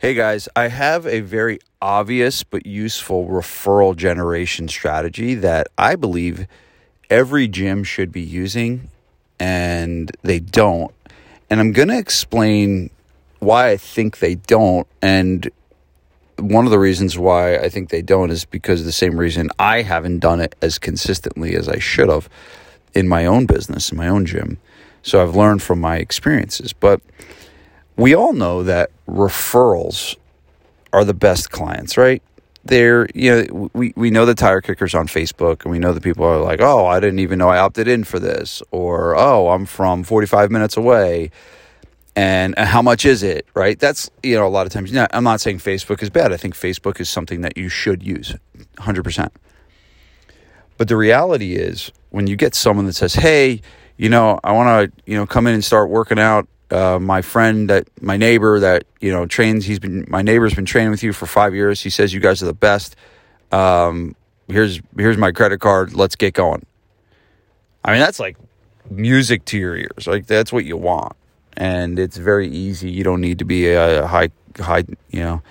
Hey guys, I have a very obvious but useful referral generation strategy that I believe every gym should be using and they don't. And I'm going to explain why I think they don't. And one of the reasons why I think they don't is because the same reason I haven't done it as consistently as I should have in my own business, in my own gym. So I've learned from my experiences. But we all know that referrals are the best clients, right? They're, you know, we, we know the tire kickers on Facebook and we know that people are like, oh, I didn't even know I opted in for this. Or, oh, I'm from 45 minutes away. And how much is it, right? That's, you know, a lot of times, I'm not saying Facebook is bad. I think Facebook is something that you should use 100%. But the reality is when you get someone that says, hey, you know, I want to, you know, come in and start working out uh, my friend that my neighbor that you know trains he's been my neighbor's been training with you for five years. He says you guys are the best. Um, here's here's my credit card. Let's get going. I mean that's like music to your ears. Like that's what you want. And it's very easy. You don't need to be a high high you know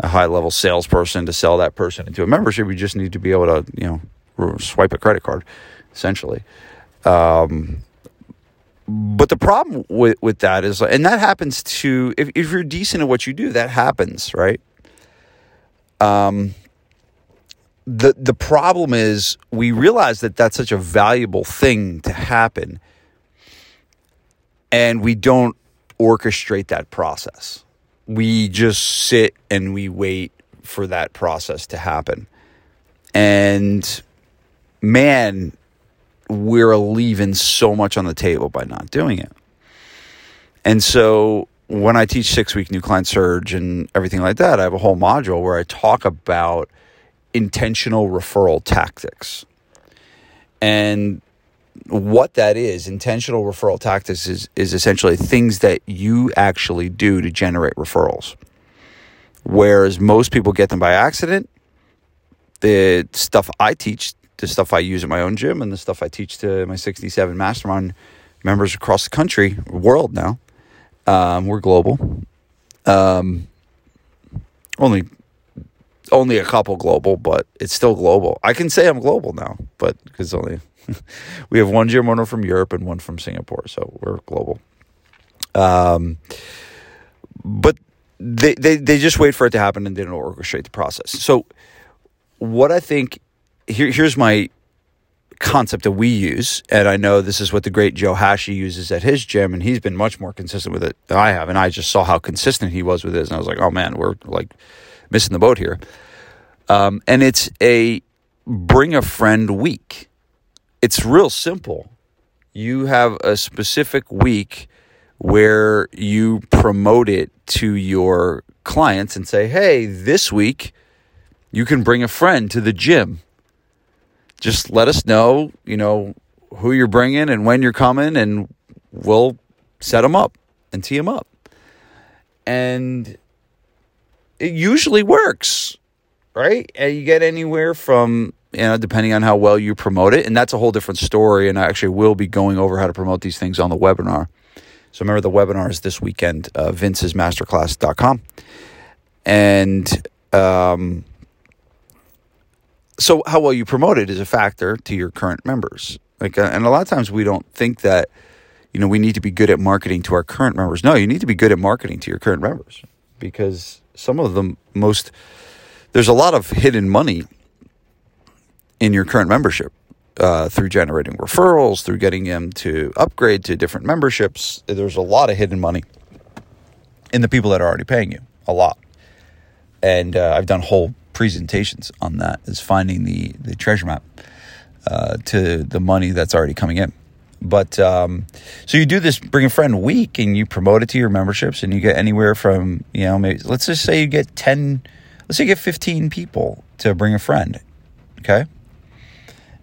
a high level salesperson to sell that person into a membership. You just need to be able to you know swipe a credit card essentially. Um, but the problem with, with that is, and that happens to, if, if you're decent at what you do, that happens, right? Um, the, the problem is we realize that that's such a valuable thing to happen and we don't orchestrate that process. We just sit and we wait for that process to happen. And man, we're leaving so much on the table by not doing it. And so when I teach six week new client surge and everything like that, I have a whole module where I talk about intentional referral tactics. And what that is, intentional referral tactics is, is essentially things that you actually do to generate referrals. Whereas most people get them by accident, the stuff I teach the stuff I use at my own gym and the stuff I teach to my 67 mastermind members across the country, world now. Um, we're global. Um, only only a couple global, but it's still global. I can say I'm global now, but because only we have one gym owner from Europe and one from Singapore, so we're global. Um, but they, they they just wait for it to happen and they don't orchestrate the process. So what I think here, here's my concept that we use, and I know this is what the great Joe Hashey uses at his gym, and he's been much more consistent with it than I have. And I just saw how consistent he was with his, and I was like, oh man, we're like missing the boat here. Um, and it's a bring a friend week. It's real simple. You have a specific week where you promote it to your clients and say, hey, this week you can bring a friend to the gym just let us know, you know, who you're bringing and when you're coming, and we'll set them up and tee them up. And it usually works, right? And you get anywhere from, you know, depending on how well you promote it. And that's a whole different story. And I actually will be going over how to promote these things on the webinar. So remember, the webinar is this weekend, uh, vincesmasterclass.com. And, um, so how well you promote it is a factor to your current members. Like, uh, and a lot of times we don't think that, you know, we need to be good at marketing to our current members. No, you need to be good at marketing to your current members because some of the most, there's a lot of hidden money in your current membership uh, through generating referrals, through getting them to upgrade to different memberships. There's a lot of hidden money in the people that are already paying you, a lot. And uh, I've done whole presentations on that is finding the the treasure map uh, to the money that's already coming in. But um, so you do this bring a friend week and you promote it to your memberships and you get anywhere from you know maybe let's just say you get ten let's say you get fifteen people to bring a friend, okay.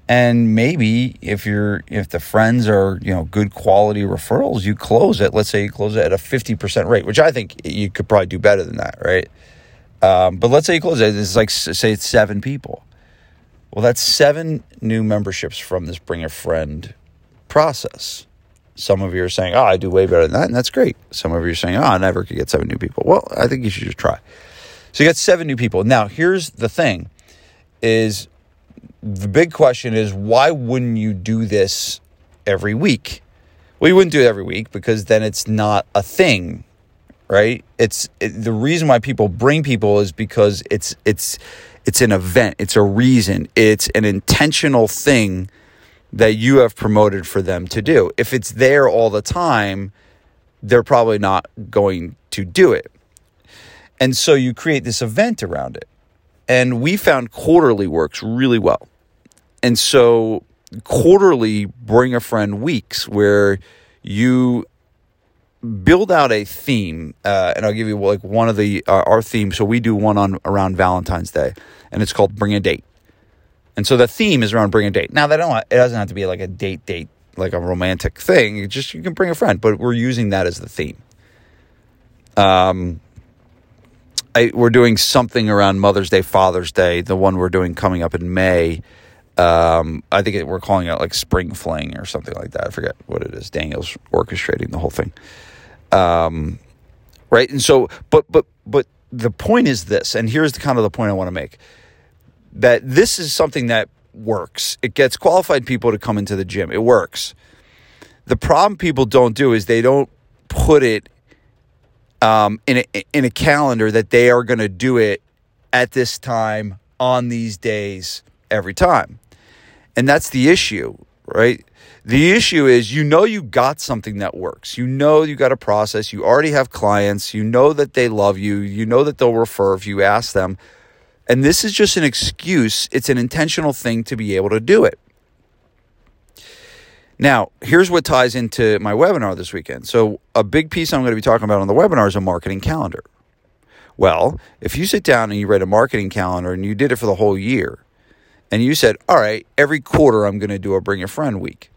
And maybe if you're if the friends are you know good quality referrals, you close it. Let's say you close it at a fifty percent rate, which I think you could probably do better than that, right? Um, but let's say you close it. It's like say it's seven people. Well, that's seven new memberships from this Bring a Friend process. Some of you are saying, oh, I do way better than that. And that's great. Some of you are saying, oh, I never could get seven new people. Well, I think you should just try. So you got seven new people. Now, here's the thing is the big question is why wouldn't you do this every week? Well, you wouldn't do it every week because then it's not a thing, right? It's it, the reason why people bring people is because it's it's it's an event, it's a reason, it's an intentional thing that you have promoted for them to do. If it's there all the time, they're probably not going to do it. And so you create this event around it. And we found quarterly works really well. And so quarterly bring a friend weeks where you build out a theme uh, and i'll give you like one of the uh, our themes so we do one on around valentine's day and it's called bring a date and so the theme is around bring a date now that don't it doesn't have to be like a date date like a romantic thing you just you can bring a friend but we're using that as the theme um I, we're doing something around mother's day father's day the one we're doing coming up in may um, I think it, we're calling it like Spring Fling or something like that. I forget what it is. Daniel's orchestrating the whole thing. Um, right. And so, but, but, but the point is this, and here's the kind of the point I want to make that this is something that works. It gets qualified people to come into the gym. It works. The problem people don't do is they don't put it um, in a, in a calendar that they are going to do it at this time on these days every time. And that's the issue, right? The issue is you know you got something that works. You know you got a process. You already have clients. You know that they love you. You know that they'll refer if you ask them. And this is just an excuse. It's an intentional thing to be able to do it. Now, here's what ties into my webinar this weekend. So, a big piece I'm going to be talking about on the webinar is a marketing calendar. Well, if you sit down and you write a marketing calendar and you did it for the whole year, and you said, all right, every quarter I'm going to do a bring a friend week.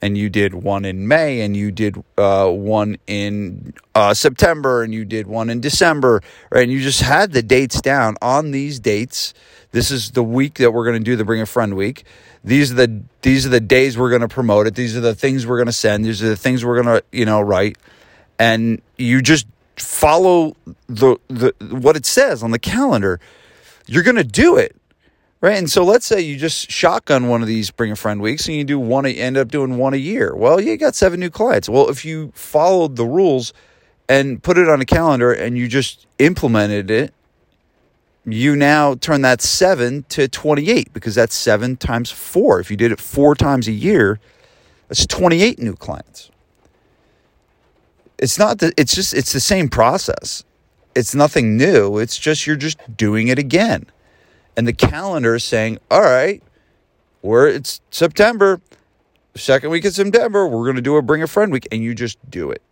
And you did one in May, and you did uh, one in uh, September, and you did one in December, right? And you just had the dates down on these dates. This is the week that we're going to do the Bring a Friend week. These are the these are the days we're going to promote it. These are the things we're going to send. These are the things we're going to you know write, and you just follow the the what it says on the calendar. You're going to do it Right. And so let's say you just shotgun one of these bring a friend weeks and you do one, end up doing one a year. Well, you got seven new clients. Well, if you followed the rules and put it on a calendar and you just implemented it, you now turn that seven to 28 because that's seven times four. If you did it four times a year, that's 28 new clients. It's not that it's just, it's the same process. It's nothing new. It's just, you're just doing it again and the calendar is saying, all right, we're it's September, second week of September, we're going to do a bring a friend week, and you just do it.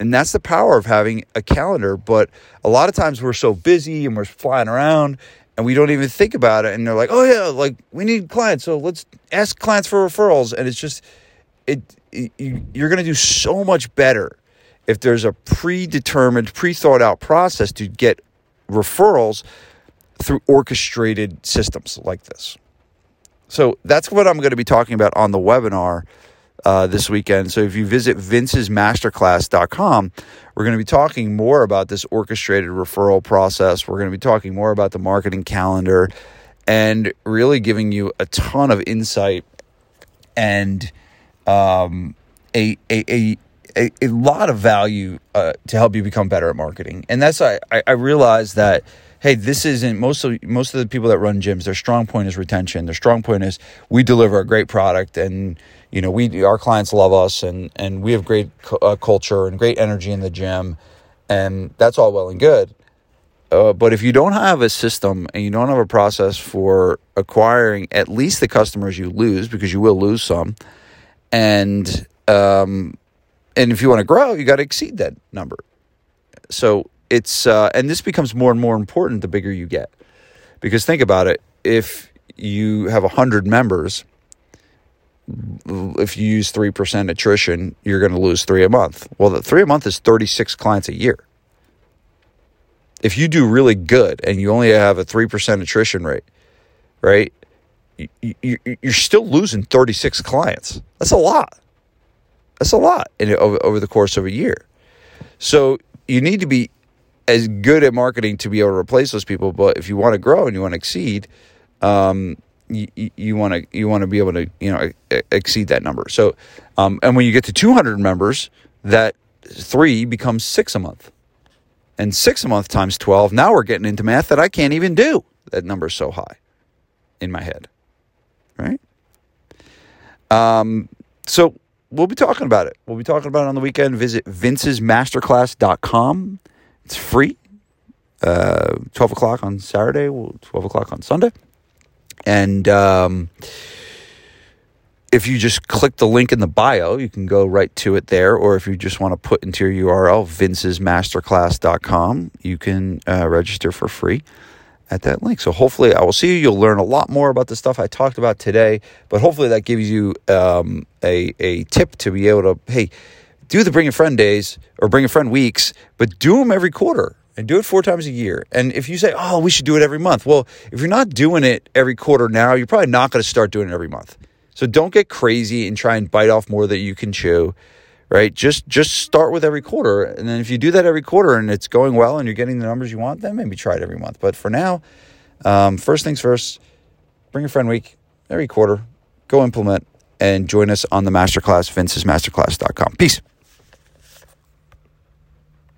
And that's the power of having a calendar. But a lot of times we're so busy and we're flying around and we don't even think about it. And they're like, oh, yeah, like we need clients. So let's ask clients for referrals. And it's just, it, it you're going to do so much better if there's a predetermined, pre thought out process to get referrals through orchestrated systems like this. So that's what I'm going to be talking about on the webinar uh, this weekend. So if you visit vincesmasterclass.com, we're going to be talking more about this orchestrated referral process. We're going to be talking more about the marketing calendar and really giving you a ton of insight and um, a, a, a, a, lot of value uh, to help you become better at marketing. And that's, I, I realize that – hey, this isn't most of most of the people that run gyms. Their strong point is retention. Their strong point is we deliver a great product, and you know we our clients love us, and and we have great uh, culture and great energy in the gym, and that's all well and good. Uh, but if you don't have a system and you don't have a process for acquiring at least the customers you lose, because you will lose some, and um, and if you want to grow, you got to exceed that number. So it's uh, and this becomes more and more important the bigger you get. Because think about it if you have 100 members if you use 3% attrition you're going to lose 3 a month. Well the 3 a month is 36 clients a year. If you do really good and you only have a 3% attrition rate right you, you, you're still losing 36 clients. That's a lot. That's a lot in, over the course of a year. So you need to be as good at marketing to be able to replace those people. But if you want to grow and you want to exceed, um, you want to you want to be able to you know exceed that number. So, um, and when you get to 200 members, that three becomes six a month, and six a month times 12. Now we're getting into math that I can't even do. That number's so high in my head, right? Um, so we'll be talking about it. We'll be talking about it on the weekend. Visit vincesmasterclass.com. It's free. Uh, 12 o'clock on Saturday, 12 o'clock on Sunday. And um, if you just click the link in the bio, you can go right to it there. Or if you just want to put into your URL, vincesmasterclass.com, you can uh, register for free at that link. So hopefully, I will see you. You'll learn a lot more about the stuff I talked about today. But hopefully, that gives you um, a, a tip to be able to, hey, do the bring a friend days or bring a friend weeks, but do them every quarter and do it four times a year. And if you say, oh, we should do it every month, well, if you're not doing it every quarter now, you're probably not going to start doing it every month. So don't get crazy and try and bite off more than you can chew, right? Just just start with every quarter, and then if you do that every quarter and it's going well and you're getting the numbers you want, then maybe try it every month. But for now, um, first things first, bring a friend week every quarter, go implement, and join us on the masterclass, vincesmasterclass.com. Peace.